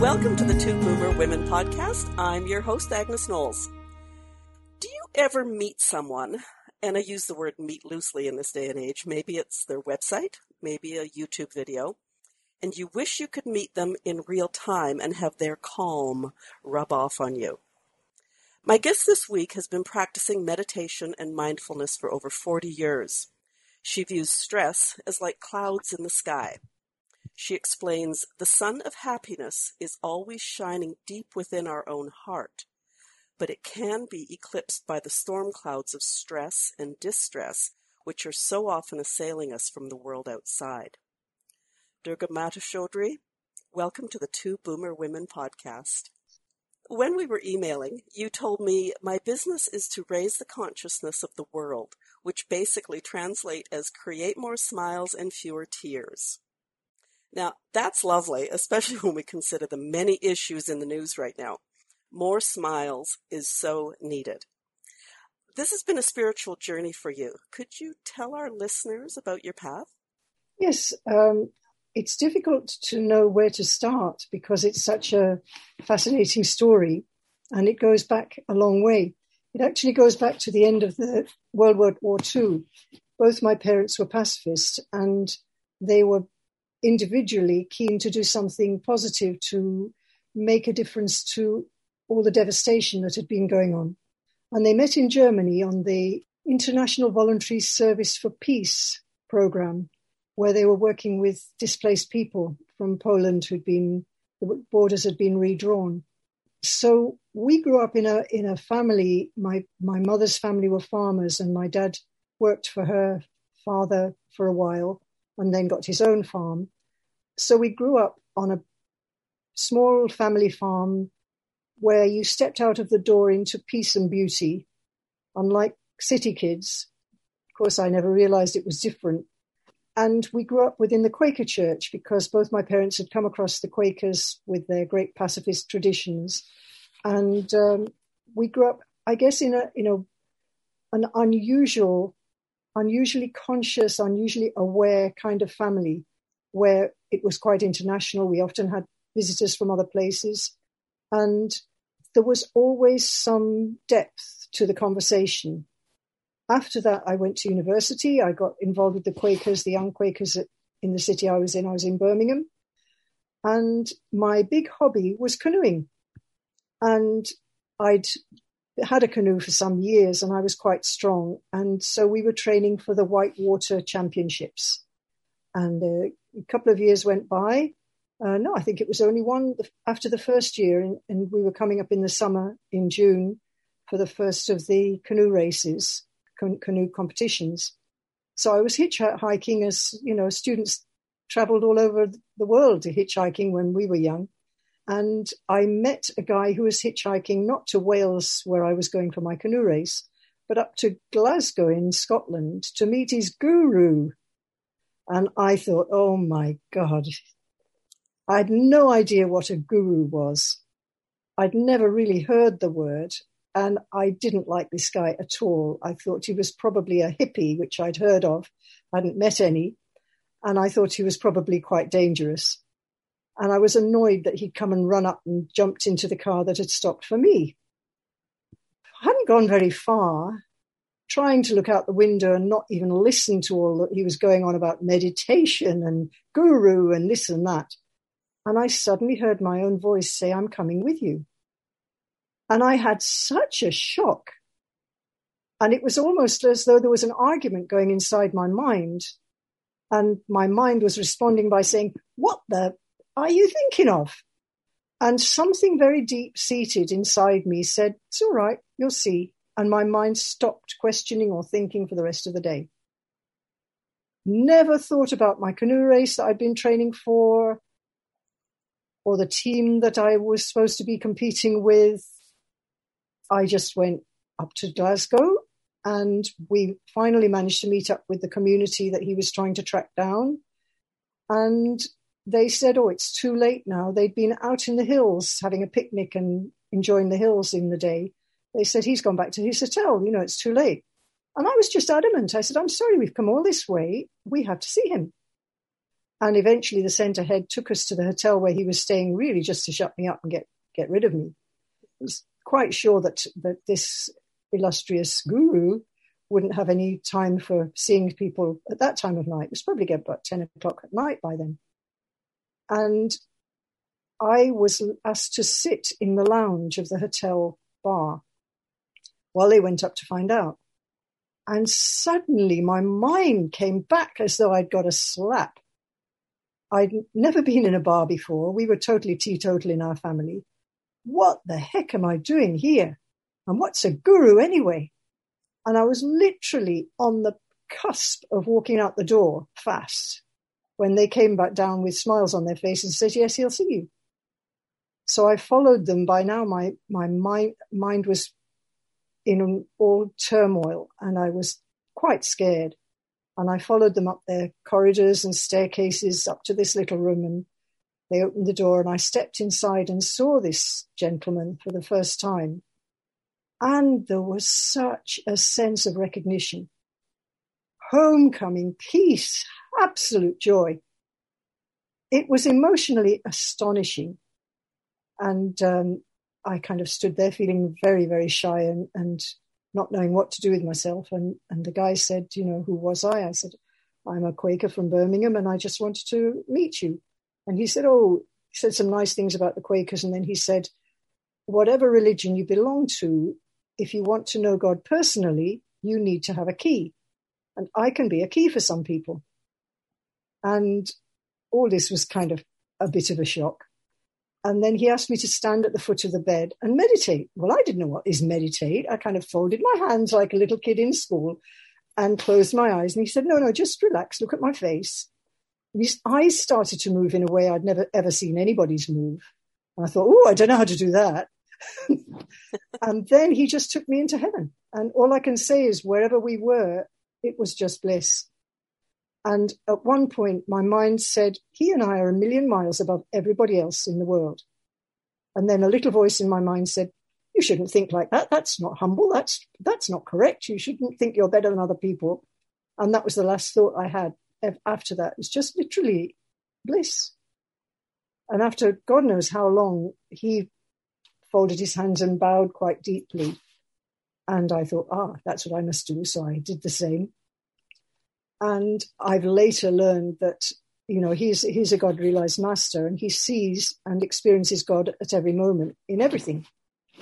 Welcome to the Two Boomer Women podcast. I'm your host, Agnes Knowles. Do you ever meet someone, and I use the word meet loosely in this day and age, maybe it's their website, maybe a YouTube video, and you wish you could meet them in real time and have their calm rub off on you? My guest this week has been practicing meditation and mindfulness for over 40 years. She views stress as like clouds in the sky. She explains, the sun of happiness is always shining deep within our own heart, but it can be eclipsed by the storm clouds of stress and distress which are so often assailing us from the world outside. Durga Matashodri, welcome to the Two Boomer Women podcast. When we were emailing, you told me my business is to raise the consciousness of the world, which basically translate as create more smiles and fewer tears. Now, that's lovely, especially when we consider the many issues in the news right now. More smiles is so needed. This has been a spiritual journey for you. Could you tell our listeners about your path? Yes, um, it's difficult to know where to start because it's such a fascinating story and it goes back a long way. It actually goes back to the end of the World War II. Both my parents were pacifists and they were individually keen to do something positive to make a difference to all the devastation that had been going on. And they met in Germany on the International Voluntary Service for Peace program, where they were working with displaced people from Poland who'd been, the borders had been redrawn. So we grew up in a, in a family, my, my mother's family were farmers and my dad worked for her father for a while and then got his own farm. So we grew up on a small family farm where you stepped out of the door into peace and beauty, unlike city kids. Of course, I never realized it was different. And we grew up within the Quaker Church because both my parents had come across the Quakers with their great pacifist traditions. And um, we grew up, I guess, in a, in a, an unusual unusually conscious, unusually aware kind of family where it was quite international. We often had visitors from other places. And there was always some depth to the conversation. After that, I went to university. I got involved with the Quakers, the young Quakers in the city I was in. I was in Birmingham. And my big hobby was canoeing. And I'd had a canoe for some years and I was quite strong. And so we were training for the Whitewater Championships. And uh, a couple of years went by. Uh, no, I think it was only one after the first year. And, and, we were coming up in the summer in June for the first of the canoe races, canoe competitions. So I was hitchhiking as, you know, students traveled all over the world to hitchhiking when we were young. And I met a guy who was hitchhiking not to Wales, where I was going for my canoe race, but up to Glasgow in Scotland to meet his guru. And I thought, oh my God, I had no idea what a guru was. I'd never really heard the word, and I didn't like this guy at all. I thought he was probably a hippie, which I'd heard of. Hadn't met any, and I thought he was probably quite dangerous. And I was annoyed that he'd come and run up and jumped into the car that had stopped for me. I hadn't gone very far, trying to look out the window and not even listen to all that he was going on about meditation and guru and this and that. And I suddenly heard my own voice say, I'm coming with you. And I had such a shock. And it was almost as though there was an argument going inside my mind. And my mind was responding by saying, What the are you thinking of? And something very deep seated inside me said, It's all right, you'll see. And my mind stopped questioning or thinking for the rest of the day. Never thought about my canoe race that I'd been training for or the team that I was supposed to be competing with. I just went up to Glasgow and we finally managed to meet up with the community that he was trying to track down. And they said, Oh, it's too late now. They'd been out in the hills having a picnic and enjoying the hills in the day. They said, He's gone back to his hotel. You know, it's too late. And I was just adamant. I said, I'm sorry, we've come all this way. We have to see him. And eventually the centre head took us to the hotel where he was staying, really just to shut me up and get, get rid of me. I was quite sure that, that this illustrious guru wouldn't have any time for seeing people at that time of night. It was probably about 10 o'clock at night by then. And I was asked to sit in the lounge of the hotel bar while they went up to find out. And suddenly my mind came back as though I'd got a slap. I'd never been in a bar before. We were totally teetotal in our family. What the heck am I doing here? And what's a guru anyway? And I was literally on the cusp of walking out the door fast when they came back down with smiles on their faces and said, yes, he'll see you. So I followed them. By now, my, my mind, mind was in all turmoil and I was quite scared. And I followed them up their corridors and staircases up to this little room and they opened the door and I stepped inside and saw this gentleman for the first time. And there was such a sense of recognition. Homecoming, peace, absolute joy. It was emotionally astonishing. And um, I kind of stood there feeling very, very shy and, and not knowing what to do with myself. And, and the guy said, you know, who was I? I said, I'm a Quaker from Birmingham and I just wanted to meet you. And he said, oh, he said some nice things about the Quakers. And then he said, whatever religion you belong to, if you want to know God personally, you need to have a key. And I can be a key for some people. And all this was kind of a bit of a shock. And then he asked me to stand at the foot of the bed and meditate. Well, I didn't know what is meditate. I kind of folded my hands like a little kid in school and closed my eyes. And he said, No, no, just relax, look at my face. And his eyes started to move in a way I'd never ever seen anybody's move. And I thought, Oh, I don't know how to do that. and then he just took me into heaven. And all I can say is, wherever we were, it was just bliss. And at one point, my mind said, He and I are a million miles above everybody else in the world. And then a little voice in my mind said, You shouldn't think like that. That's not humble. That's, that's not correct. You shouldn't think you're better than other people. And that was the last thought I had after that. It was just literally bliss. And after God knows how long, he folded his hands and bowed quite deeply. And I thought, ah, that's what I must do. So I did the same. And I've later learned that, you know, he's, he's a God realized master and he sees and experiences God at every moment in everything.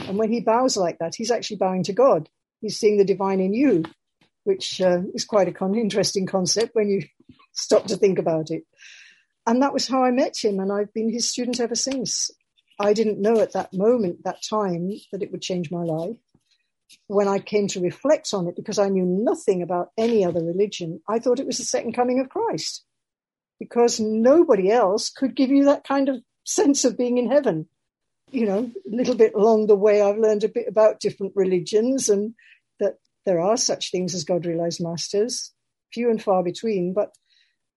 And when he bows like that, he's actually bowing to God. He's seeing the divine in you, which uh, is quite a con- interesting concept when you stop to think about it. And that was how I met him. And I've been his student ever since. I didn't know at that moment, that time, that it would change my life when I came to reflect on it, because I knew nothing about any other religion, I thought it was the second coming of Christ. Because nobody else could give you that kind of sense of being in heaven. You know, a little bit along the way, I've learned a bit about different religions and that there are such things as God realized masters, few and far between, but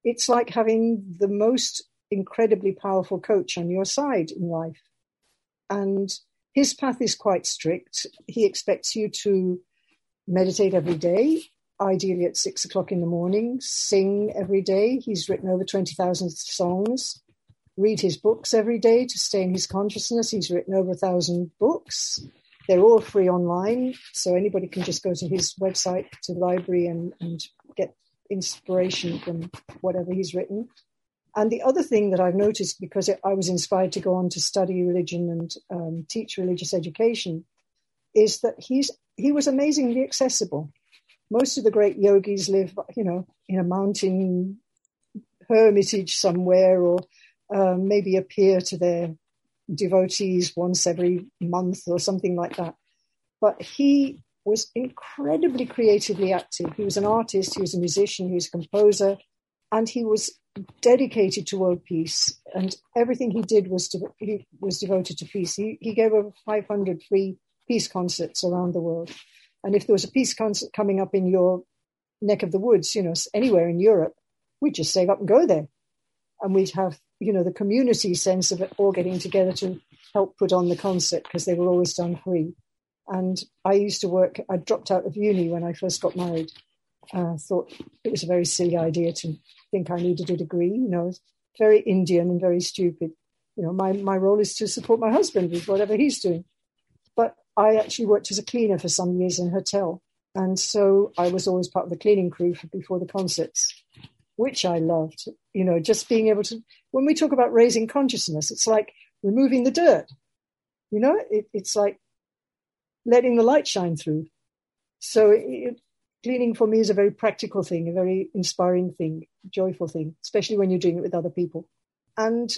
it's like having the most incredibly powerful coach on your side in life. And his path is quite strict. He expects you to meditate every day, ideally at six o'clock in the morning, sing every day. He's written over 20,000 songs, read his books every day to stay in his consciousness. He's written over a thousand books. They're all free online, so anybody can just go to his website, to the library, and, and get inspiration from whatever he's written. And the other thing that I've noticed, because I was inspired to go on to study religion and um, teach religious education, is that he's he was amazingly accessible. Most of the great yogis live, you know, in a mountain hermitage somewhere, or uh, maybe appear to their devotees once every month or something like that. But he was incredibly creatively active. He was an artist, he was a musician, he was a composer, and he was dedicated to world peace. And everything he did was to, he was devoted to peace. He, he gave over 500 free peace concerts around the world. And if there was a peace concert coming up in your neck of the woods, you know, anywhere in Europe, we'd just save up and go there. And we'd have, you know, the community sense of it all getting together to help put on the concert because they were always done free. And I used to work, I dropped out of uni when I first got married. Uh, thought it was a very silly idea to think I needed a degree. You know, very Indian and very stupid. You know, my, my role is to support my husband with whatever he's doing. But I actually worked as a cleaner for some years in a hotel. And so I was always part of the cleaning crew for, before the concerts, which I loved. You know, just being able to, when we talk about raising consciousness, it's like removing the dirt. You know, it, it's like letting the light shine through. So it, cleaning for me is a very practical thing, a very inspiring thing, joyful thing, especially when you're doing it with other people. And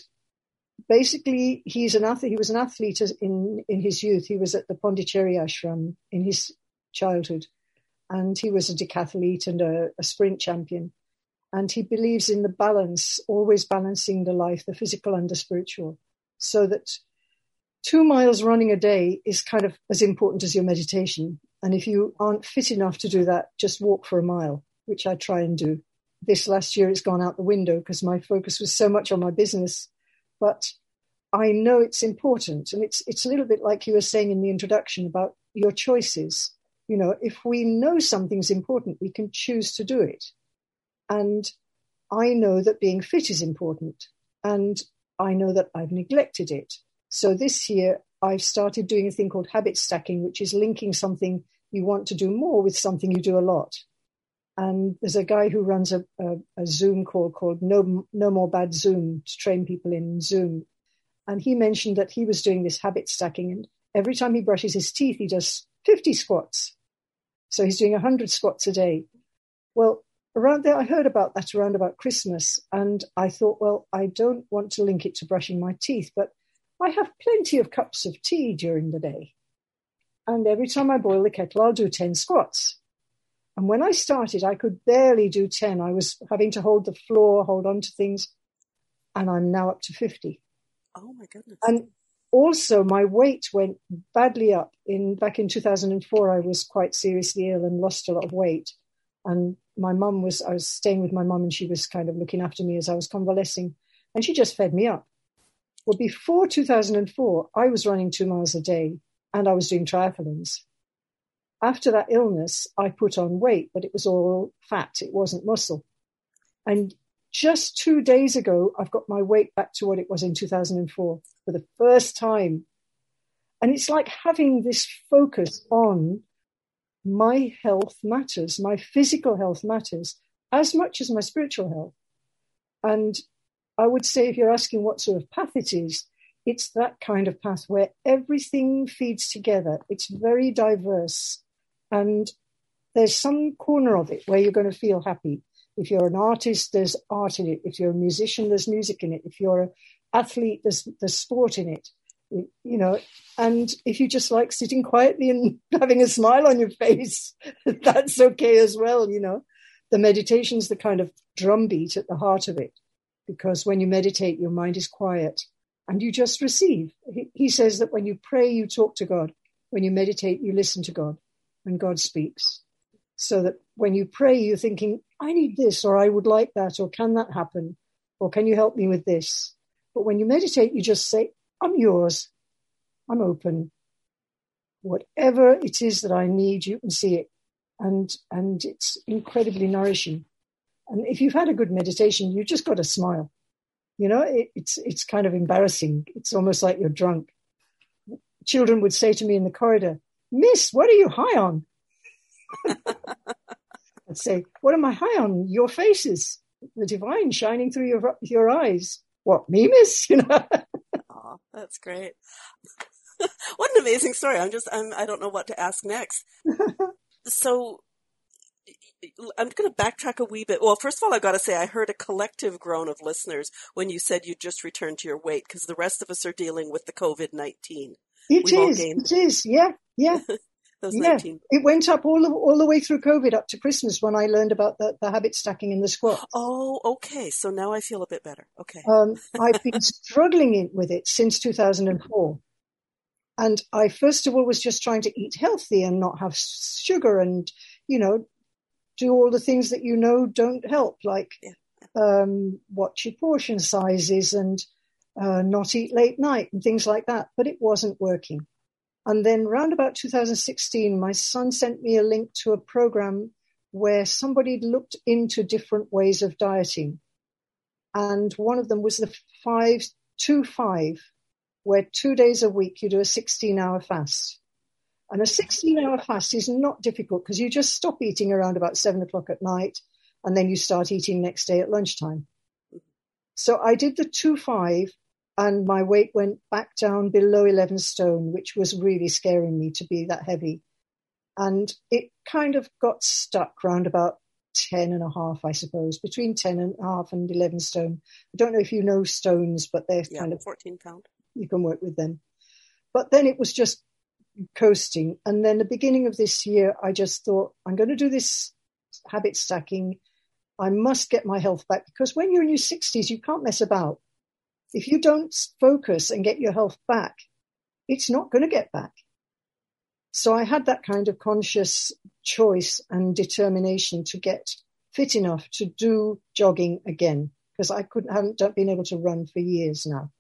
basically, he's an athlete. He was an athlete in in his youth. He was at the Pondicherry ashram in his childhood, and he was a decathlete and a, a sprint champion. And he believes in the balance, always balancing the life, the physical and the spiritual, so that two miles running a day is kind of as important as your meditation. And if you aren't fit enough to do that, just walk for a mile, which I try and do. This last year, it's gone out the window because my focus was so much on my business. But I know it's important. And it's, it's a little bit like you were saying in the introduction about your choices. You know, if we know something's important, we can choose to do it. And I know that being fit is important. And I know that I've neglected it. So this year, I've started doing a thing called habit stacking, which is linking something you want to do more with something you do a lot. And there's a guy who runs a, a, a Zoom call called no, no More Bad Zoom to train people in Zoom. And he mentioned that he was doing this habit stacking. And every time he brushes his teeth, he does 50 squats. So he's doing 100 squats a day. Well, around there, I heard about that around about Christmas. And I thought, well, I don't want to link it to brushing my teeth, but I have plenty of cups of tea during the day. And every time I boil the kettle, I'll do 10 squats. And when I started, I could barely do 10. I was having to hold the floor, hold on to things. And I'm now up to 50. Oh my goodness. And also my weight went badly up in back in 2004 i was quite seriously ill and lost a lot of weight and my mum was i was staying with my mum and she was kind of looking after me as i was convalescing and she just fed me up well, before 2004, I was running two miles a day and I was doing triathlons. After that illness, I put on weight, but it was all fat. It wasn't muscle. And just two days ago, I've got my weight back to what it was in 2004 for the first time. And it's like having this focus on my health matters, my physical health matters as much as my spiritual health. And I would say if you're asking what sort of path it is, it's that kind of path where everything feeds together. It's very diverse. And there's some corner of it where you're going to feel happy. If you're an artist, there's art in it. If you're a musician, there's music in it. If you're an athlete, there's, there's sport in it. You know, and if you just like sitting quietly and having a smile on your face, that's okay as well. You know, the meditation's the kind of drumbeat at the heart of it because when you meditate, your mind is quiet and you just receive. He, says that when you pray, you talk to God. When you meditate, you listen to God and God speaks. So that when you pray, you're thinking, I need this, or I would like that, or can that happen? Or can you help me with this? But when you meditate, you just say, I'm yours. I'm open. Whatever it is that I need, you can see it. And, and it's incredibly nourishing. And if you've had a good meditation, you just got to smile. You know, it, it's it's kind of embarrassing. It's almost like you're drunk. Children would say to me in the corridor, "Miss, what are you high on?" I'd say, "What am I high on? Your faces, the divine shining through your your eyes." What me, Miss? You know. oh, that's great. what an amazing story. I'm just, I'm, I don't know what to ask next. so I'm going to backtrack a wee bit. Well, first of all, I've got to say I heard a collective groan of listeners when you said you just returned to your weight because the rest of us are dealing with the COVID 19. It We've is. It is. Yeah. Yeah. Yeah, 19. it went up all the, all the way through COVID up to Christmas when I learned about the, the habit stacking in the squat. Oh, okay. So now I feel a bit better. Okay. Um, I've been struggling with it since 2004. And I first of all was just trying to eat healthy and not have sugar and, you know, do all the things that you know don't help, like yeah. um, watch your portion sizes and uh, not eat late night and things like that. But it wasn't working. And then round about 2016, my son sent me a link to a program where somebody looked into different ways of dieting. And one of them was the five, two five, where two days a week you do a 16 hour fast. And a 16 hour fast is not difficult because you just stop eating around about seven o'clock at night and then you start eating next day at lunchtime. So I did the two five and my weight went back down below 11 stone, which was really scaring me to be that heavy. And it kind of got stuck round about 10 and a half, I suppose, between 10 and a half and 11 stone. I don't know if you know stones, but they're yeah, kind of 14 pound. You can work with them. But then it was just coasting. And then the beginning of this year, I just thought, I'm going to do this habit stacking. I must get my health back because when you're in your 60s, you can't mess about. If you don't focus and get your health back, it's not going to get back. So I had that kind of conscious choice and determination to get fit enough to do jogging again because I couldn't haven't been able to run for years now.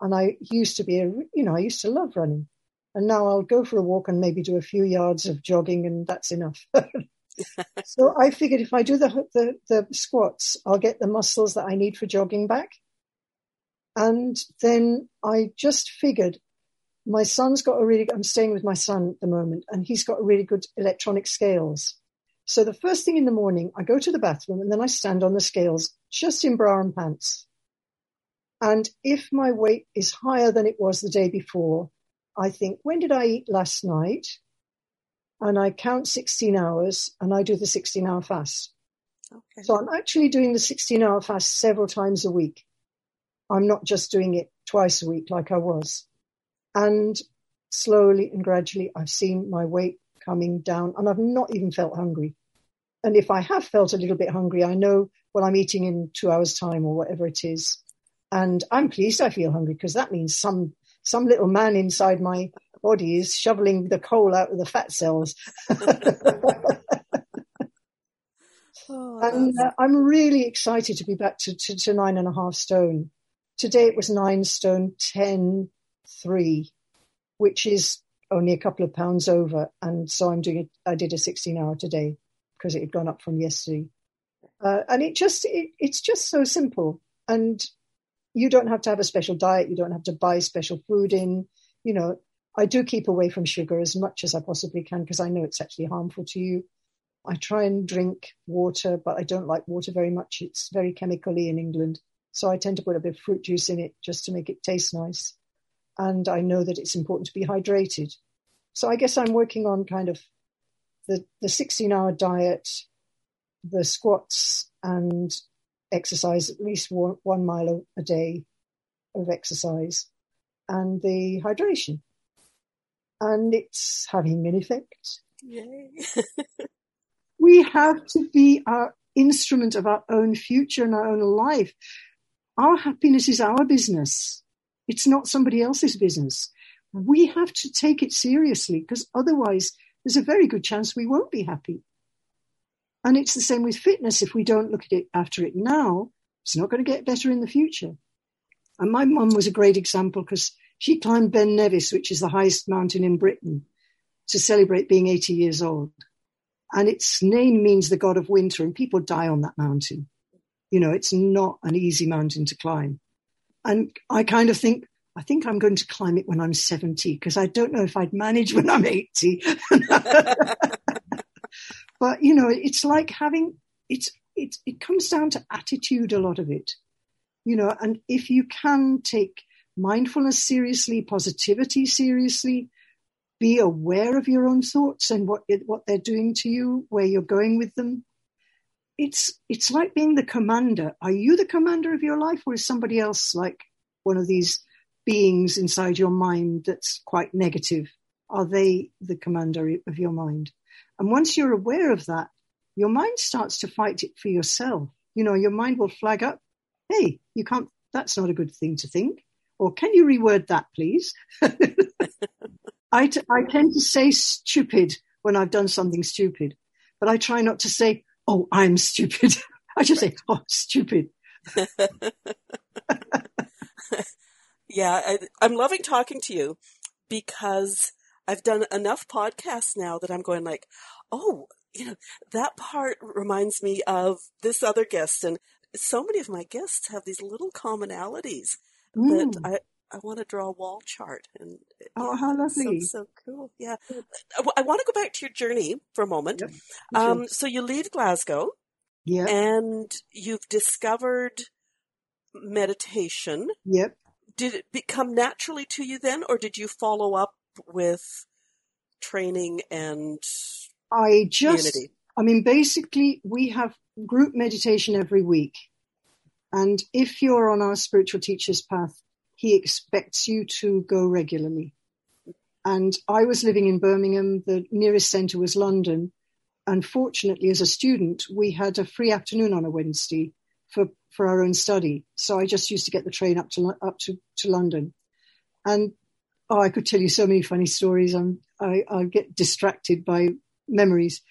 And I used to be a you know I used to love running, and now I'll go for a walk and maybe do a few yards of jogging and that's enough. so I figured if I do the, the the squats, I'll get the muscles that I need for jogging back, and then I just figured my son's got a really, I'm staying with my son at the moment, and he's got a really good electronic scales. So the first thing in the morning, I go to the bathroom and then I stand on the scales just in bra and pants. And if my weight is higher than it was the day before, I think, when did I eat last night? And I count 16 hours and I do the 16 hour fast. Okay. So I'm actually doing the 16 hour fast several times a week. I'm not just doing it twice a week like I was. And slowly and gradually, I've seen my weight coming down and I've not even felt hungry. And if I have felt a little bit hungry, I know what I'm eating in two hours time or whatever it is. And I'm pleased I feel hungry because that means some, some little man inside my body is shoveling the coal out of the fat cells. oh, and uh, I'm really excited to be back to, to, to nine and a half stone. Today it was nine stone ten three, which is only a couple of pounds over. And so I'm doing it. I did a 16 hour today because it had gone up from yesterday. Uh, and it just, it, it's just so simple. And you don't have to have a special diet. You don't have to buy special food in, you know, I do keep away from sugar as much as I possibly can because I know it's actually harmful to you. I try and drink water, but I don't like water very much. It's very chemically in England. So I tend to put a bit of fruit juice in it just to make it taste nice. And I know that it's important to be hydrated. So I guess I'm working on kind of the, the 16 hour diet, the squats and exercise, at least one, one mile a, a day of exercise, and the hydration. And it's having an effect. Yay. we have to be our instrument of our own future and our own life. Our happiness is our business. It's not somebody else's business. We have to take it seriously because otherwise there's a very good chance we won't be happy. And it's the same with fitness. If we don't look at it after it now, it's not going to get better in the future. And my mum was a great example because she climbed Ben Nevis, which is the highest mountain in Britain, to celebrate being 80 years old. And its name means the god of winter, and people die on that mountain. You know, it's not an easy mountain to climb. And I kind of think, I think I'm going to climb it when I'm 70 because I don't know if I'd manage when I'm 80. but, you know, it's like having, it's, it's, it comes down to attitude, a lot of it, you know, and if you can take mindfulness seriously, positivity seriously. Be aware of your own thoughts and what what they're doing to you, where you're going with them. It's it's like being the commander. Are you the commander of your life, or is somebody else like one of these beings inside your mind that's quite negative? Are they the commander of your mind? And once you're aware of that, your mind starts to fight it for yourself. You know, your mind will flag up, hey, you can't, that's not a good thing to think. Or can you reword that, please? I, t- I tend to say stupid when I've done something stupid, but I try not to say, oh, I'm stupid. I just say, oh, stupid. yeah, I, I'm loving talking to you because I've done enough podcasts now that I'm going like, oh, you know, that part reminds me of this other guest. And so many of my guests have these little commonalities mm. that I, I want to draw a wall chart. And oh, how lovely! So, so, cool. Yeah, I, I, want to go back to your journey for a moment. Yep. Um, so you leave Glasgow, yeah, and you've discovered meditation. Yep. Did it become naturally to you then, or did you follow up with training and I just, I mean, basically, we have group meditation every week. And if you're on our spiritual teacher's path, he expects you to go regularly. And I was living in Birmingham. The nearest centre was London. Unfortunately, as a student, we had a free afternoon on a Wednesday for, for our own study. So I just used to get the train up to, up to, to London. And oh, I could tell you so many funny stories. I'm, I, I get distracted by memories,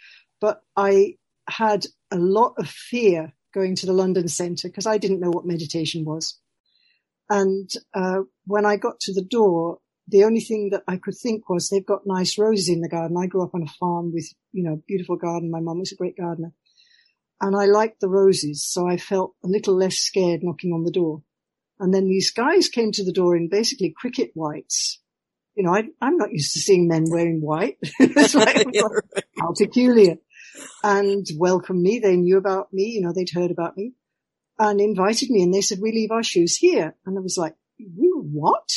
but I had a lot of fear going to the London Centre because I didn't know what meditation was. And uh, when I got to the door, the only thing that I could think was they've got nice roses in the garden. I grew up on a farm with, you know, beautiful garden. My mum was a great gardener. And I liked the roses, so I felt a little less scared knocking on the door. And then these guys came to the door in basically cricket whites you know, I, am not used to seeing men wearing white. it's like, how peculiar. And welcomed me. They knew about me. You know, they'd heard about me and invited me. And they said, we leave our shoes here. And I was like, you what?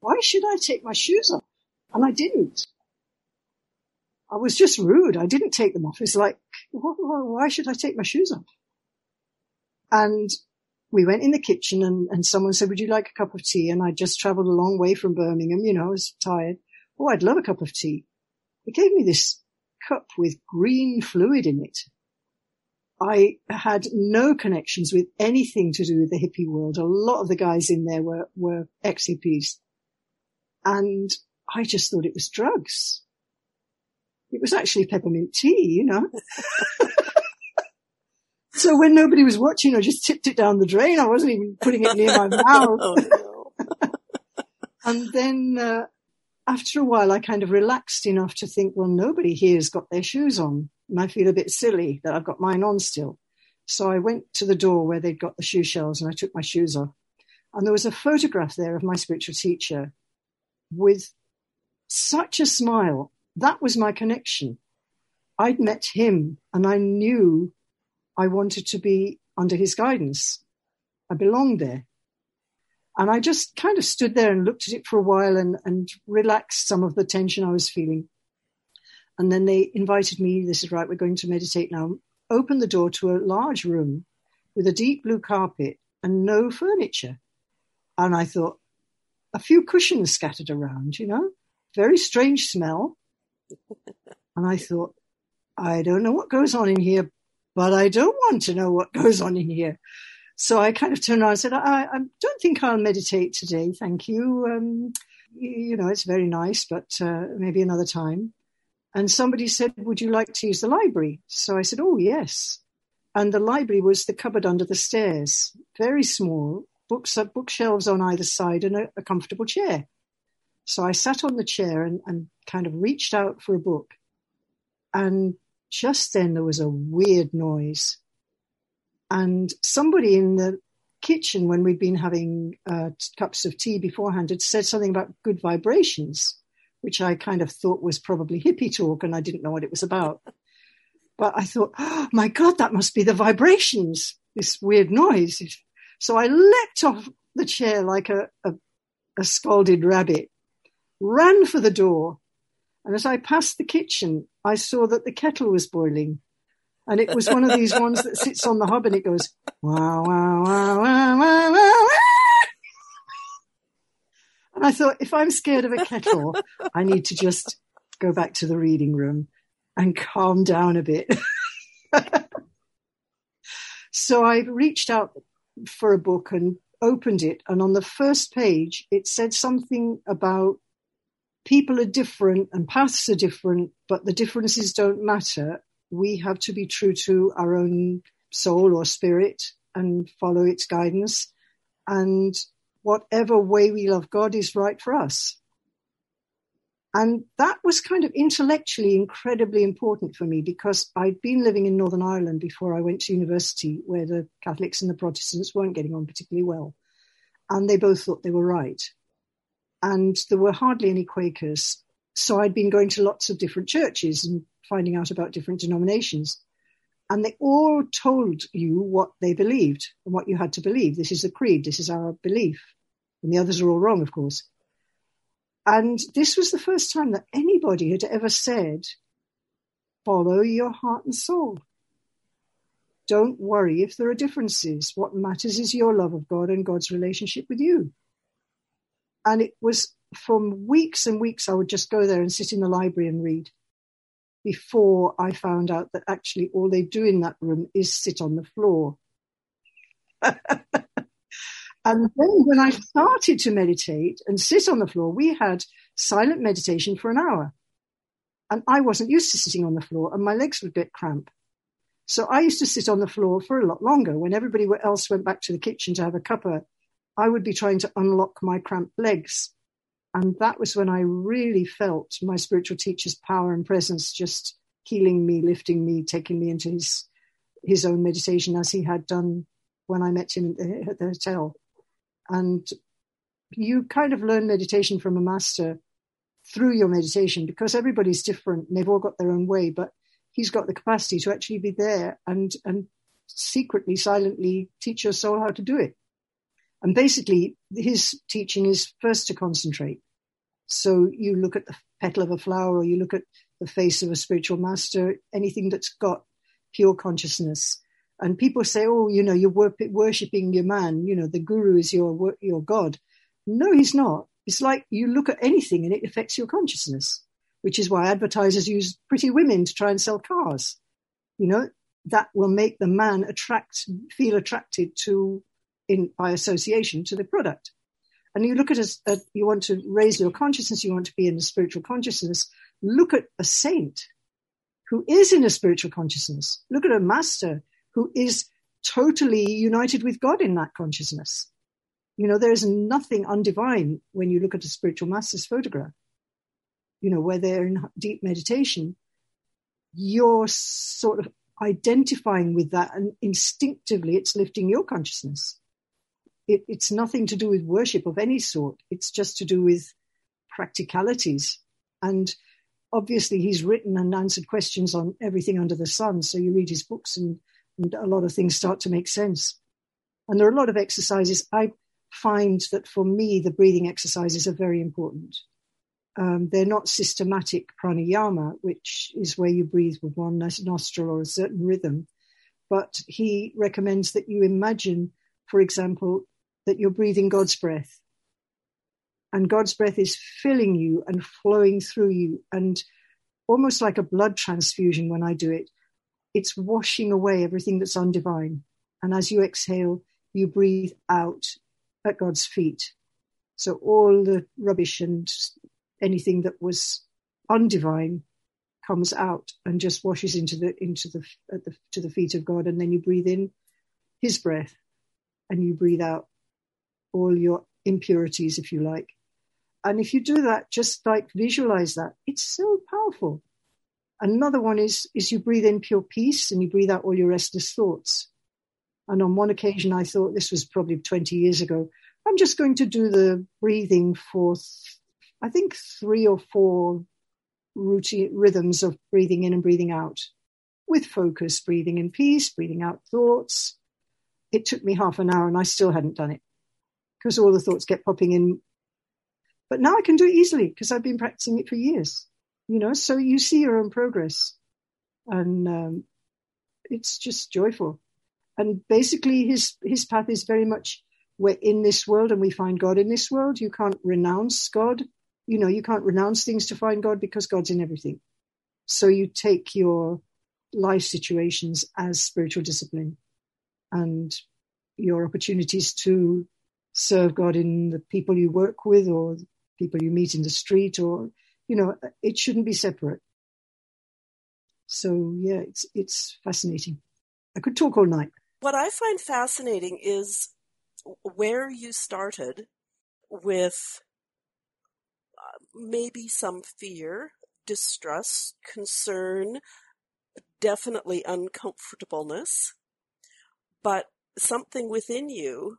Why should I take my shoes off? And I didn't. I was just rude. I didn't take them off. It's like, why should I take my shoes off? And we went in the kitchen and, and someone said, would you like a cup of tea? And I just traveled a long way from Birmingham. You know, I was tired. Oh, I'd love a cup of tea. They gave me this cup with green fluid in it. I had no connections with anything to do with the hippie world. A lot of the guys in there were, were ex-hippies. And I just thought it was drugs. It was actually peppermint tea, you know. So when nobody was watching, I just tipped it down the drain. I wasn't even putting it near my mouth. oh, and then uh, after a while, I kind of relaxed enough to think, well, nobody here's got their shoes on. And I feel a bit silly that I've got mine on still. So I went to the door where they'd got the shoe shelves and I took my shoes off. And there was a photograph there of my spiritual teacher with such a smile. That was my connection. I'd met him and I knew I wanted to be under his guidance. I belonged there. And I just kind of stood there and looked at it for a while and, and relaxed some of the tension I was feeling. And then they invited me, this is right, we're going to meditate now, open the door to a large room with a deep blue carpet and no furniture. And I thought, a few cushions scattered around, you know, very strange smell. and I thought, I don't know what goes on in here, but I don't want to know what goes on in here. So I kind of turned around and said, I, I don't think I'll meditate today. Thank you. Um, you know, it's very nice, but uh, maybe another time. And somebody said, would you like to use the library? So I said, oh, yes. And the library was the cupboard under the stairs, very small, books, uh, bookshelves on either side and a, a comfortable chair. So I sat on the chair and, and kind of reached out for a book. And just then there was a weird noise. And somebody in the kitchen, when we'd been having uh, cups of tea beforehand, had said something about good vibrations, which I kind of thought was probably hippie talk, and I didn't know what it was about. But I thought, oh my God, that must be the vibrations, this weird noise. So I leapt off the chair like a, a, a scalded rabbit, ran for the door. And as I passed the kitchen, I saw that the kettle was boiling. And it was one of these ones that sits on the hob and it goes, wow, wow, wow, wow, wow, wow. And I thought, if I'm scared of a kettle, I need to just go back to the reading room and calm down a bit. so I reached out for a book and opened it. And on the first page, it said something about people are different and paths are different, but the differences don't matter. We have to be true to our own soul or spirit and follow its guidance. And whatever way we love God is right for us. And that was kind of intellectually incredibly important for me because I'd been living in Northern Ireland before I went to university, where the Catholics and the Protestants weren't getting on particularly well. And they both thought they were right. And there were hardly any Quakers. So I'd been going to lots of different churches and finding out about different denominations. And they all told you what they believed and what you had to believe. This is the creed, this is our belief. And the others are all wrong, of course. And this was the first time that anybody had ever said, follow your heart and soul. Don't worry if there are differences. What matters is your love of God and God's relationship with you. And it was from weeks and weeks, I would just go there and sit in the library and read before I found out that actually all they do in that room is sit on the floor. And then when I started to meditate and sit on the floor, we had silent meditation for an hour. And I wasn't used to sitting on the floor and my legs would get cramp. So I used to sit on the floor for a lot longer. When everybody else went back to the kitchen to have a cuppa, I would be trying to unlock my cramped legs. And that was when I really felt my spiritual teacher's power and presence just healing me, lifting me, taking me into his, his own meditation as he had done when I met him at the hotel. And you kind of learn meditation from a master through your meditation because everybody's different and they've all got their own way, but he's got the capacity to actually be there and, and secretly, silently teach your soul how to do it. And basically, his teaching is first to concentrate. So you look at the petal of a flower or you look at the face of a spiritual master, anything that's got pure consciousness and people say, oh, you know, you're worshipping your man. You know, the guru is your your god. No, he's not. It's like you look at anything and it affects your consciousness, which is why advertisers use pretty women to try and sell cars. You know, that will make the man attract, feel attracted to, in by association, to the product. And you look at a, a uh, you want to raise your consciousness, you want to be in a spiritual consciousness. Look at a saint who is in a spiritual consciousness. Look at a master who is totally united with God in that consciousness. You know, there's nothing undivine when you look at a spiritual master's photograph. You know, where they're in deep meditation, you're sort of identifying with that and instinctively it's lifting your consciousness. It, it's nothing to do with worship of any sort. It's just to do with practicalities. And obviously he's written and answered questions on everything under the sun. So you read his books and and a lot of things start to make sense. And there are a lot of exercises. I find that for me, the breathing exercises are very important. Um, they're not systematic pranayama, which is where you breathe with one nostril or a certain rhythm. But he recommends that you imagine, for example, that you're breathing God's breath. And God's breath is filling you and flowing through you, and almost like a blood transfusion when I do it it's washing away everything that's undivine. And as you exhale, you breathe out at God's feet. So all the rubbish and anything that was undivine comes out and just washes into the into the, the to the feet of God, and then you breathe in His breath, and you breathe out all your impurities, if you like. And if you do that, just like visualize that, it's so powerful. Another one is, is you breathe in pure peace and you breathe out all your restless thoughts. And on one occasion, I thought this was probably 20 years ago. I'm just going to do the breathing for, th- I think, three or four routine rhythms of breathing in and breathing out with focus, breathing in peace, breathing out thoughts. It took me half an hour and I still hadn't done it. Because all the thoughts get popping in. But now I can do it easily because I've been practicing it for years. You know, so you see your own progress, and um, it's just joyful. And basically, his his path is very much we're in this world and we find God in this world. You can't renounce God. You know, you can't renounce things to find God because God's in everything. So you take your life situations as spiritual discipline and your opportunities to serve God in the people you work with or people you meet in the street or, you know, it shouldn't be separate. So yeah, it's, it's fascinating. I could talk all night. What I find fascinating is where you started with uh, maybe some fear, distrust, concern, definitely uncomfortableness, but something within you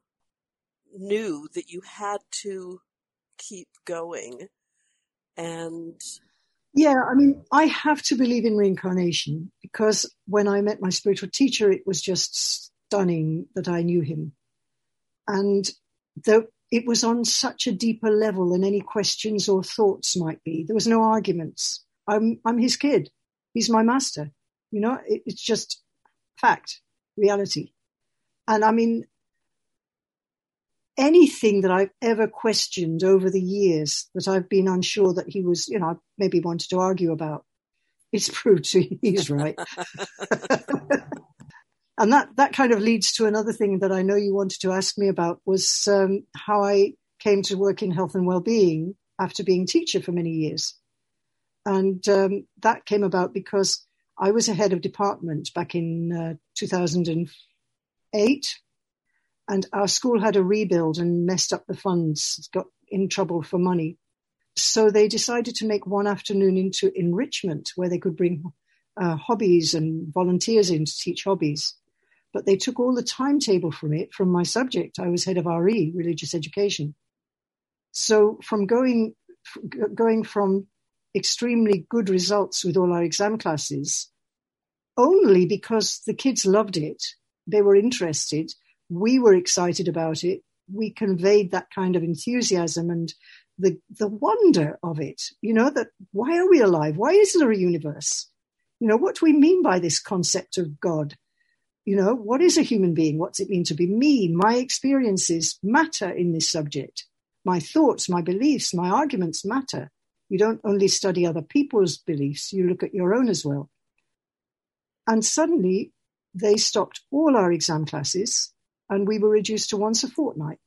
knew that you had to keep going and yeah i mean i have to believe in reincarnation because when i met my spiritual teacher it was just stunning that i knew him. And though it was on such a deeper level than any questions or thoughts might be. There was no arguments. I'm i'm his kid. He's my master. You know it, it's just fact reality. And I mean, anything that I've ever questioned over the years that I've been unsure that he was, you know, maybe wanted to argue about, it's proved to he's right. and that, that kind of leads to another thing that I know you wanted to ask me about was um, how I came to work in health and well-being after being teacher for many years. And um, that came about because I was a head of department back in uh, 2004 eight, and our school had a rebuild and messed up the funds, got in trouble for money. So they decided to make one afternoon into enrichment where they could bring uh, hobbies and volunteers in to teach hobbies. But they took all the timetable from it from my subject. I was head of RE, religious education. So from going, going from extremely good results with all our exam classes, only because the kids loved it they were interested. We were excited about it. We conveyed that kind of enthusiasm and the, the wonder of it. You know, that why are we alive? Why is there a universe? You know, what do we mean by this concept of God? You know, what is a human being? What's it mean to be me? My experiences matter in this subject. My thoughts, my beliefs, my arguments matter. You don't only study other people's beliefs, you look at your own as well. And suddenly they stopped all our exam classes and we were reduced to once a fortnight,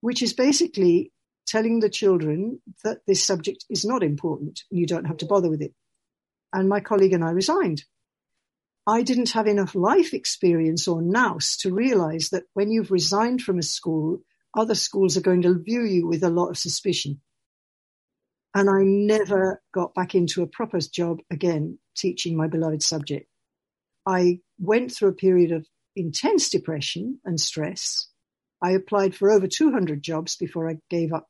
which is basically telling the children that this subject is not important and you don't have to bother with it. And my colleague and I resigned. I didn't have enough life experience or nous to realize that when you've resigned from a school, other schools are going to view you with a lot of suspicion. And I never got back into a proper job again teaching my beloved subject. I went through a period of intense depression and stress. I applied for over 200 jobs before I gave up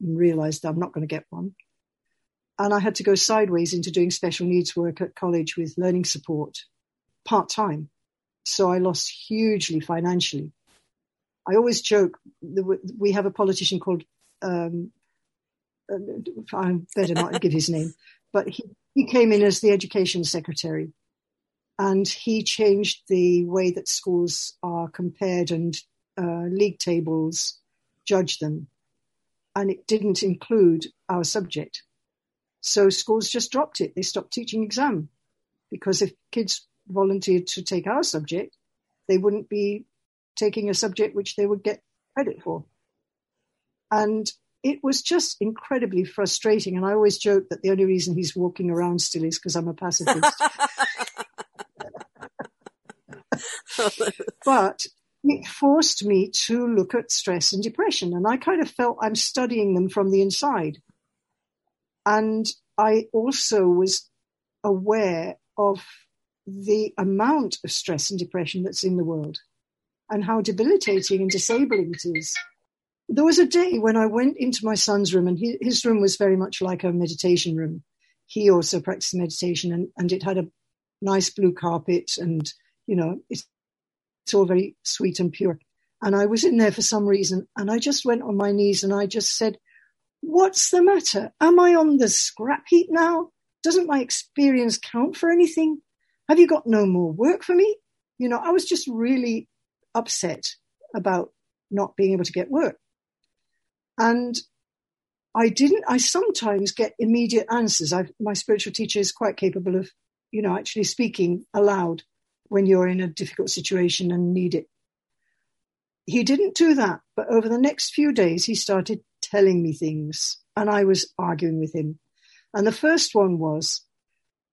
and realized I'm not going to get one. And I had to go sideways into doing special needs work at college with learning support part time. So I lost hugely financially. I always joke we have a politician called, um, uh, I better not give his name, but he, he came in as the education secretary and he changed the way that schools are compared and uh, league tables judge them. And it didn't include our subject. So schools just dropped it. They stopped teaching exam because if kids volunteered to take our subject, they wouldn't be taking a subject which they would get credit for. And it was just incredibly frustrating. And I always joke that the only reason he's walking around still is because I'm a pacifist. but it forced me to look at stress and depression. And I kind of felt I'm studying them from the inside. And I also was aware of the amount of stress and depression that's in the world and how debilitating and disabling it is. There was a day when I went into my son's room, and he, his room was very much like a meditation room. He also practiced meditation, and, and it had a nice blue carpet, and you know, it's it's all very sweet and pure. And I was in there for some reason and I just went on my knees and I just said, What's the matter? Am I on the scrap heap now? Doesn't my experience count for anything? Have you got no more work for me? You know, I was just really upset about not being able to get work. And I didn't, I sometimes get immediate answers. I've, my spiritual teacher is quite capable of, you know, actually speaking aloud when you're in a difficult situation and need it. He didn't do that, but over the next few days, he started telling me things and I was arguing with him. And the first one was,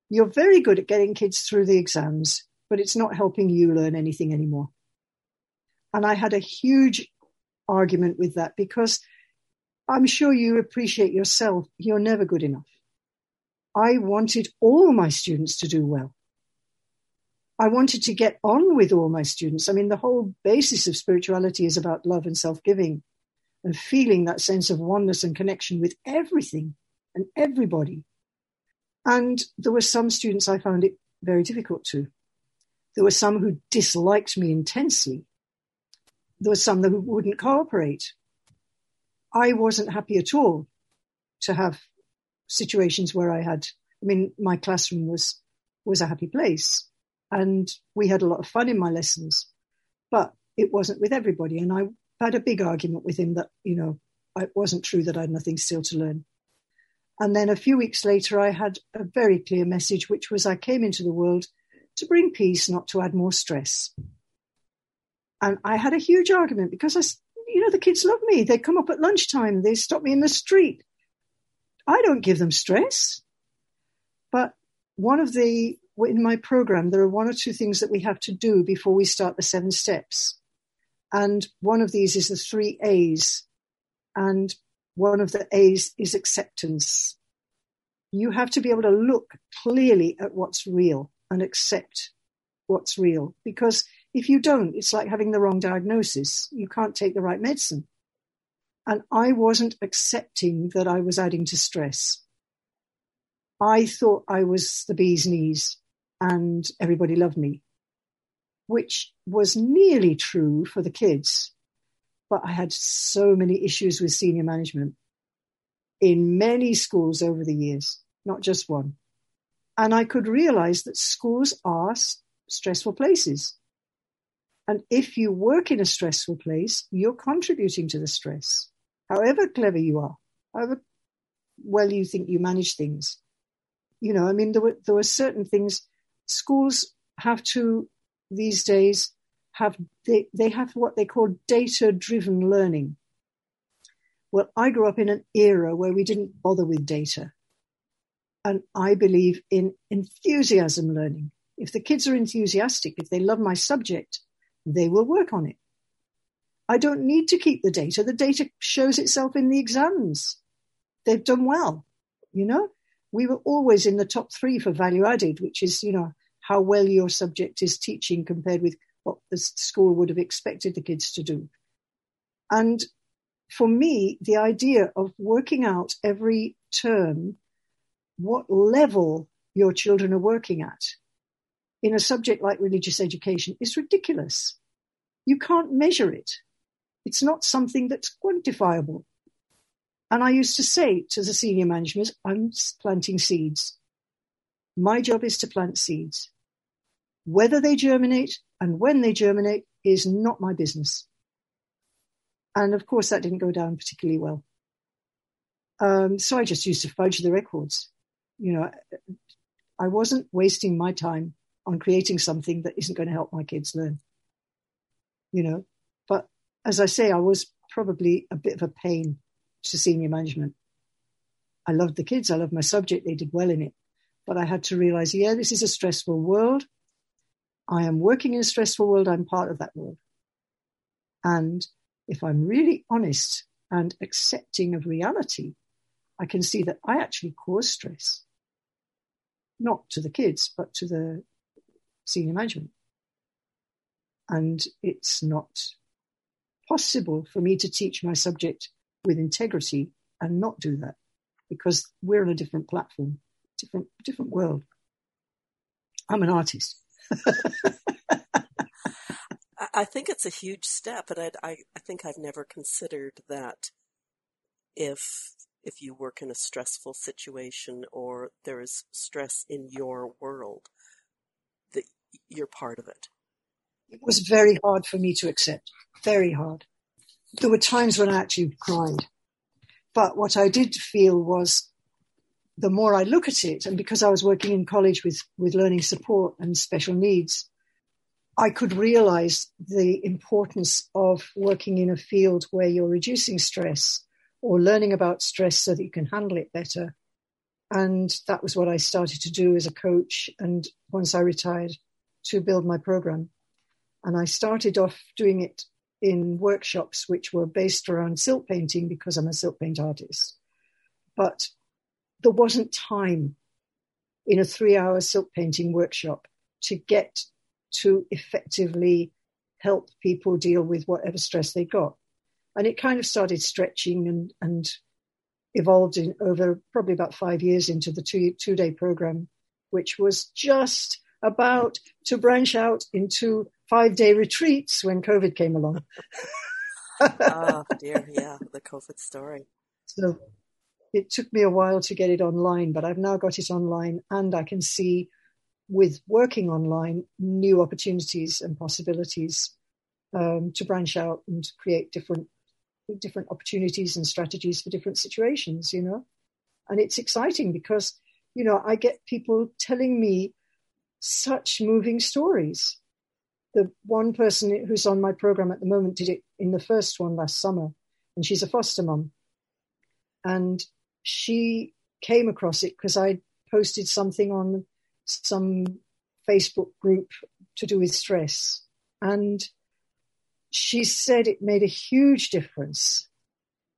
you're very good at getting kids through the exams, but it's not helping you learn anything anymore. And I had a huge argument with that because I'm sure you appreciate yourself. You're never good enough. I wanted all my students to do well. I wanted to get on with all my students. I mean, the whole basis of spirituality is about love and self giving and feeling that sense of oneness and connection with everything and everybody. And there were some students I found it very difficult to. There were some who disliked me intensely. There were some who wouldn't cooperate. I wasn't happy at all to have situations where I had, I mean, my classroom was, was a happy place and we had a lot of fun in my lessons, but it wasn't with everybody. And I had a big argument with him that, you know, it wasn't true that I had nothing still to learn. And then a few weeks later, I had a very clear message, which was I came into the world to bring peace, not to add more stress. And I had a huge argument because I, you know, the kids love me. They come up at lunchtime. They stop me in the street. I don't give them stress. But one of the, in my program, there are one or two things that we have to do before we start the seven steps. And one of these is the three A's. And one of the A's is acceptance. You have to be able to look clearly at what's real and accept what's real. Because if you don't, it's like having the wrong diagnosis. You can't take the right medicine. And I wasn't accepting that I was adding to stress. I thought I was the bee's knees and everybody loved me, which was nearly true for the kids. But I had so many issues with senior management in many schools over the years, not just one. And I could realize that schools are stressful places. And if you work in a stressful place, you're contributing to the stress, however clever you are, however well you think you manage things. You know, I mean, there were, there were certain things schools have to these days have, they, they have what they call data driven learning. Well, I grew up in an era where we didn't bother with data. And I believe in enthusiasm learning. If the kids are enthusiastic, if they love my subject, they will work on it. I don't need to keep the data. The data shows itself in the exams. They've done well. You know, we were always in the top three for value added, which is, you know, how well your subject is teaching compared with what the school would have expected the kids to do. And for me, the idea of working out every term what level your children are working at in a subject like religious education is ridiculous. You can't measure it. It's not something that's quantifiable. And I used to say to the senior managers, I'm planting seeds. My job is to plant seeds. Whether they germinate and when they germinate is not my business. And of course, that didn't go down particularly well. Um, so I just used to fudge the records. You know, I wasn't wasting my time on creating something that isn't going to help my kids learn. You know, but as I say, I was probably a bit of a pain to senior management. I loved the kids. I loved my subject. They did well in it. But I had to realize, yeah, this is a stressful world. I am working in a stressful world. I'm part of that world. And if I'm really honest and accepting of reality, I can see that I actually cause stress. Not to the kids, but to the senior management. And it's not possible for me to teach my subject with integrity and not do that because we're on a different platform, different, different world. I'm an artist. I think it's a huge step, and I, I, I think I've never considered that if if you work in a stressful situation or there is stress in your world, that you're part of it. It was very hard for me to accept. Very hard. There were times when I actually cried. But what I did feel was the more I look at it, and because I was working in college with, with learning support and special needs, I could realize the importance of working in a field where you're reducing stress or learning about stress so that you can handle it better. And that was what I started to do as a coach. And once I retired, to build my program. And I started off doing it in workshops which were based around silk painting because I'm a silk paint artist. But there wasn't time in a three hour silk painting workshop to get to effectively help people deal with whatever stress they got. And it kind of started stretching and, and evolved in over probably about five years into the two, two day program, which was just about to branch out into five day retreats when COVID came along. oh dear, yeah, the COVID story. So it took me a while to get it online, but I've now got it online and I can see with working online new opportunities and possibilities um, to branch out and create different different opportunities and strategies for different situations, you know. And it's exciting because, you know, I get people telling me such moving stories. The one person who's on my program at the moment did it in the first one last summer, and she's a foster mom. And she came across it because I posted something on some Facebook group to do with stress. And she said it made a huge difference.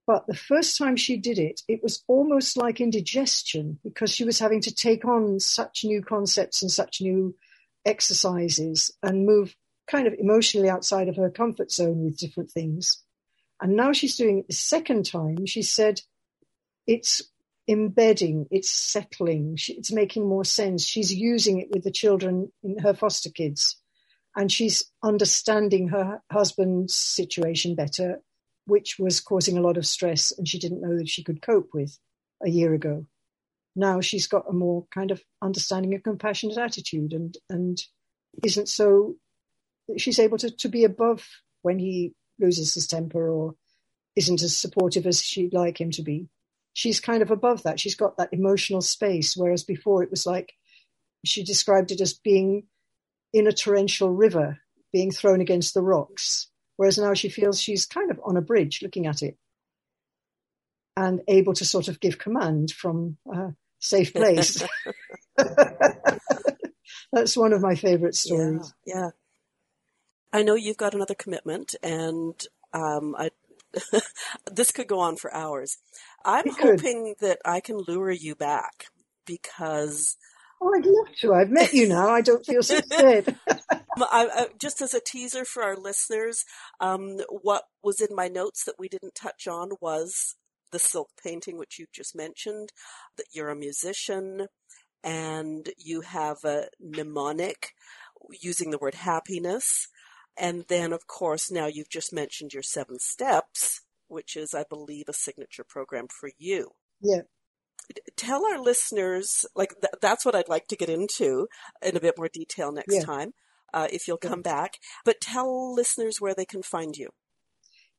But the first time she did it, it was almost like indigestion because she was having to take on such new concepts and such new exercises and move kind of emotionally outside of her comfort zone with different things. And now she's doing it the second time. She said it's embedding, it's settling, it's making more sense. She's using it with the children in her foster kids, and she's understanding her husband's situation better, which was causing a lot of stress, and she didn't know that she could cope with a year ago. Now she's got a more kind of understanding and compassionate attitude, and and isn't so. She's able to, to be above when he loses his temper or isn't as supportive as she'd like him to be she's kind of above that. She's got that emotional space, whereas before it was like she described it as being in a torrential river, being thrown against the rocks. Whereas now she feels she's kind of on a bridge looking at it and able to sort of give command from a safe place. That's one of my favorite stories. Yeah, yeah. I know you've got another commitment, and um, I this could go on for hours. I'm hoping could. that I can lure you back because. Oh, I'd love to. I've met you now. I don't feel so I, just as a teaser for our listeners, um, what was in my notes that we didn't touch on was the silk painting, which you just mentioned, that you're a musician and you have a mnemonic using the word happiness. And then, of course, now you've just mentioned your seven steps, which is, I believe, a signature program for you. Yeah. Tell our listeners, like, th- that's what I'd like to get into in a bit more detail next yeah. time, uh, if you'll come yeah. back. But tell listeners where they can find you.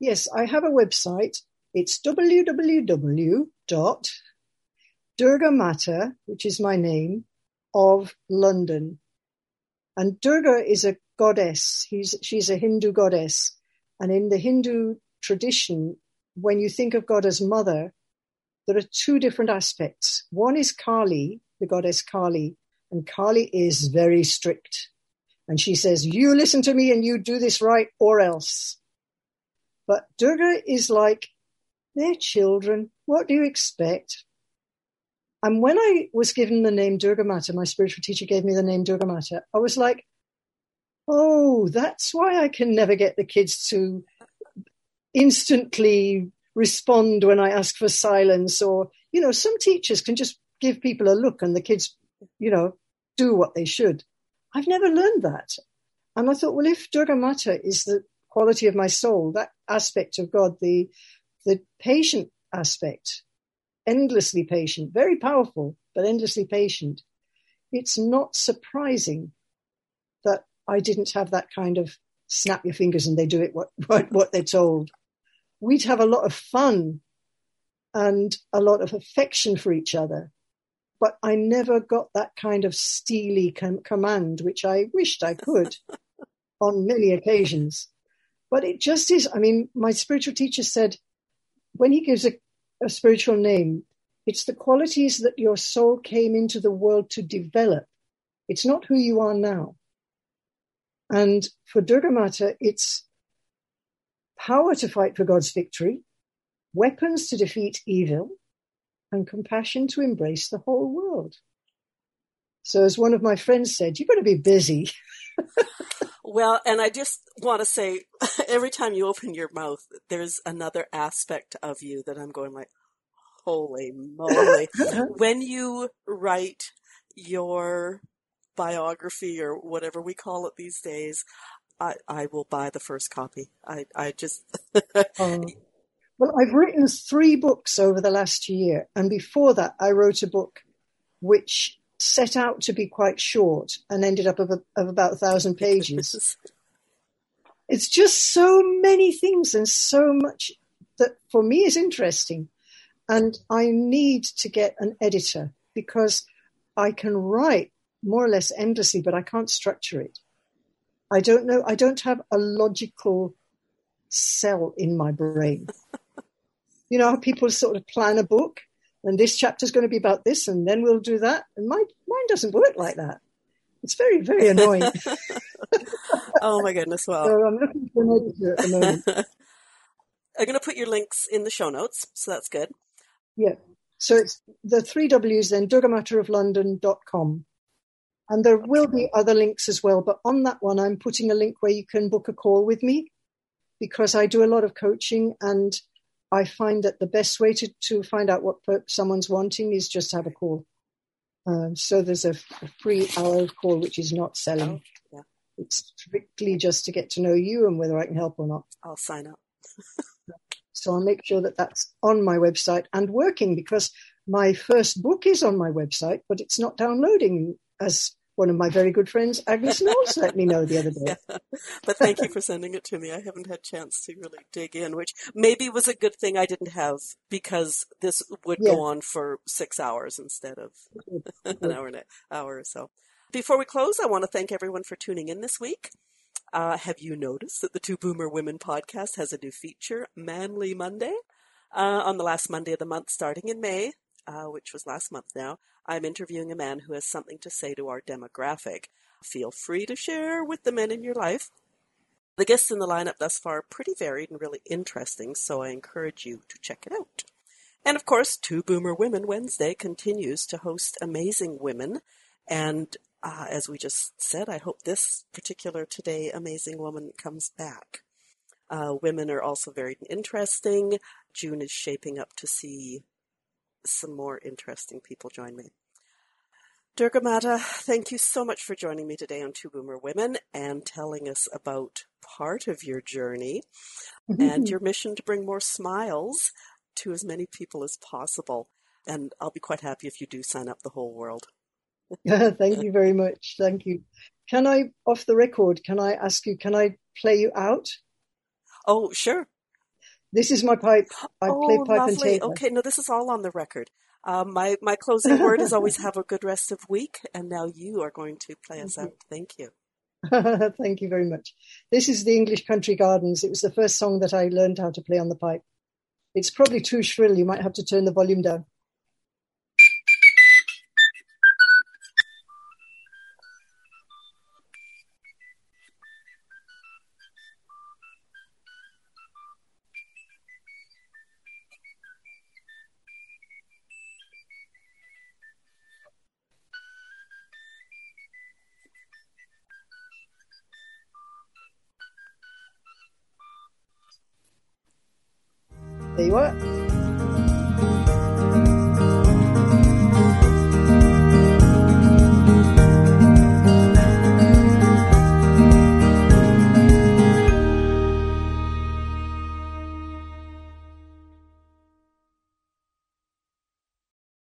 Yes, I have a website. It's www.durgamata, which is my name, of London. And Durga is a goddess. He's, she's a Hindu goddess. And in the Hindu tradition, when you think of God as mother, there are two different aspects. One is Kali, the goddess Kali, and Kali is very strict. And she says, You listen to me and you do this right or else. But Durga is like, They're children. What do you expect? And when I was given the name Durga Mata, my spiritual teacher gave me the name Durga Mata, I was like, oh, that's why I can never get the kids to instantly respond when I ask for silence. Or, you know, some teachers can just give people a look and the kids, you know, do what they should. I've never learned that. And I thought, well, if Durga Mata is the quality of my soul, that aspect of God, the the patient aspect, endlessly patient, very powerful, but endlessly patient, it's not surprising that I didn't have that kind of snap your fingers and they do it what, what, what they're told. We'd have a lot of fun and a lot of affection for each other. But I never got that kind of steely com- command, which I wished I could on many occasions. But it just is. I mean, my spiritual teacher said when he gives a, a spiritual name, it's the qualities that your soul came into the world to develop. It's not who you are now. And for Durga Mata, it's power to fight for God's victory, weapons to defeat evil, and compassion to embrace the whole world. So, as one of my friends said, you've got to be busy. well, and I just want to say every time you open your mouth, there's another aspect of you that I'm going like, holy moly. when you write your biography or whatever we call it these days, I, I will buy the first copy. I, I just. um, well, I've written three books over the last year. And before that, I wrote a book which set out to be quite short and ended up of, a, of about a thousand pages. it's just so many things and so much that for me is interesting. And I need to get an editor because I can write more or less endlessly, but I can't structure it. I don't know. I don't have a logical cell in my brain. you know how people sort of plan a book and this chapter is going to be about this and then we'll do that. And my mine doesn't work like that. It's very, very annoying. oh my goodness. Well, so I'm looking for an editor at the moment. I'm going to put your links in the show notes. So that's good. Yeah. So it's the three W's then, durgamataroflondon.com. And there will be other links as well. But on that one, I'm putting a link where you can book a call with me because I do a lot of coaching and I find that the best way to, to find out what someone's wanting is just have a call. Um, so there's a, a, free hour call, which is not selling. Oh, yeah. It's strictly just to get to know you and whether I can help or not. I'll sign up. so I'll make sure that that's on my website and working because my first book is on my website, but it's not downloading as one of my very good friends, Agnes Knowles, let me know the other day. Yeah. But thank you for sending it to me. I haven't had a chance to really dig in, which maybe was a good thing I didn't have because this would yeah. go on for six hours instead of an hour and an hour or so. Before we close, I want to thank everyone for tuning in this week. Uh, have you noticed that the Two Boomer Women podcast has a new feature, Manly Monday? Uh, on the last Monday of the month, starting in May, uh, which was last month now, I'm interviewing a man who has something to say to our demographic. Feel free to share with the men in your life. The guests in the lineup thus far are pretty varied and really interesting, so I encourage you to check it out. And of course, Two Boomer Women Wednesday continues to host amazing women. And uh, as we just said, I hope this particular today amazing woman comes back. Uh, women are also very interesting. June is shaping up to see some more interesting people join me. Durga Mata, thank you so much for joining me today on Two Boomer Women and telling us about part of your journey and your mission to bring more smiles to as many people as possible. And I'll be quite happy if you do sign up the whole world. thank you very much. Thank you. Can I, off the record, can I ask you, can I play you out? Oh, sure. This is my pipe. I oh, play pipe lovely. and tape. Okay, no, this is all on the record. Um, my my closing word is always have a good rest of week, and now you are going to play us out. Thank you. Thank you very much. This is the English Country Gardens. It was the first song that I learned how to play on the pipe. It's probably too shrill. You might have to turn the volume down.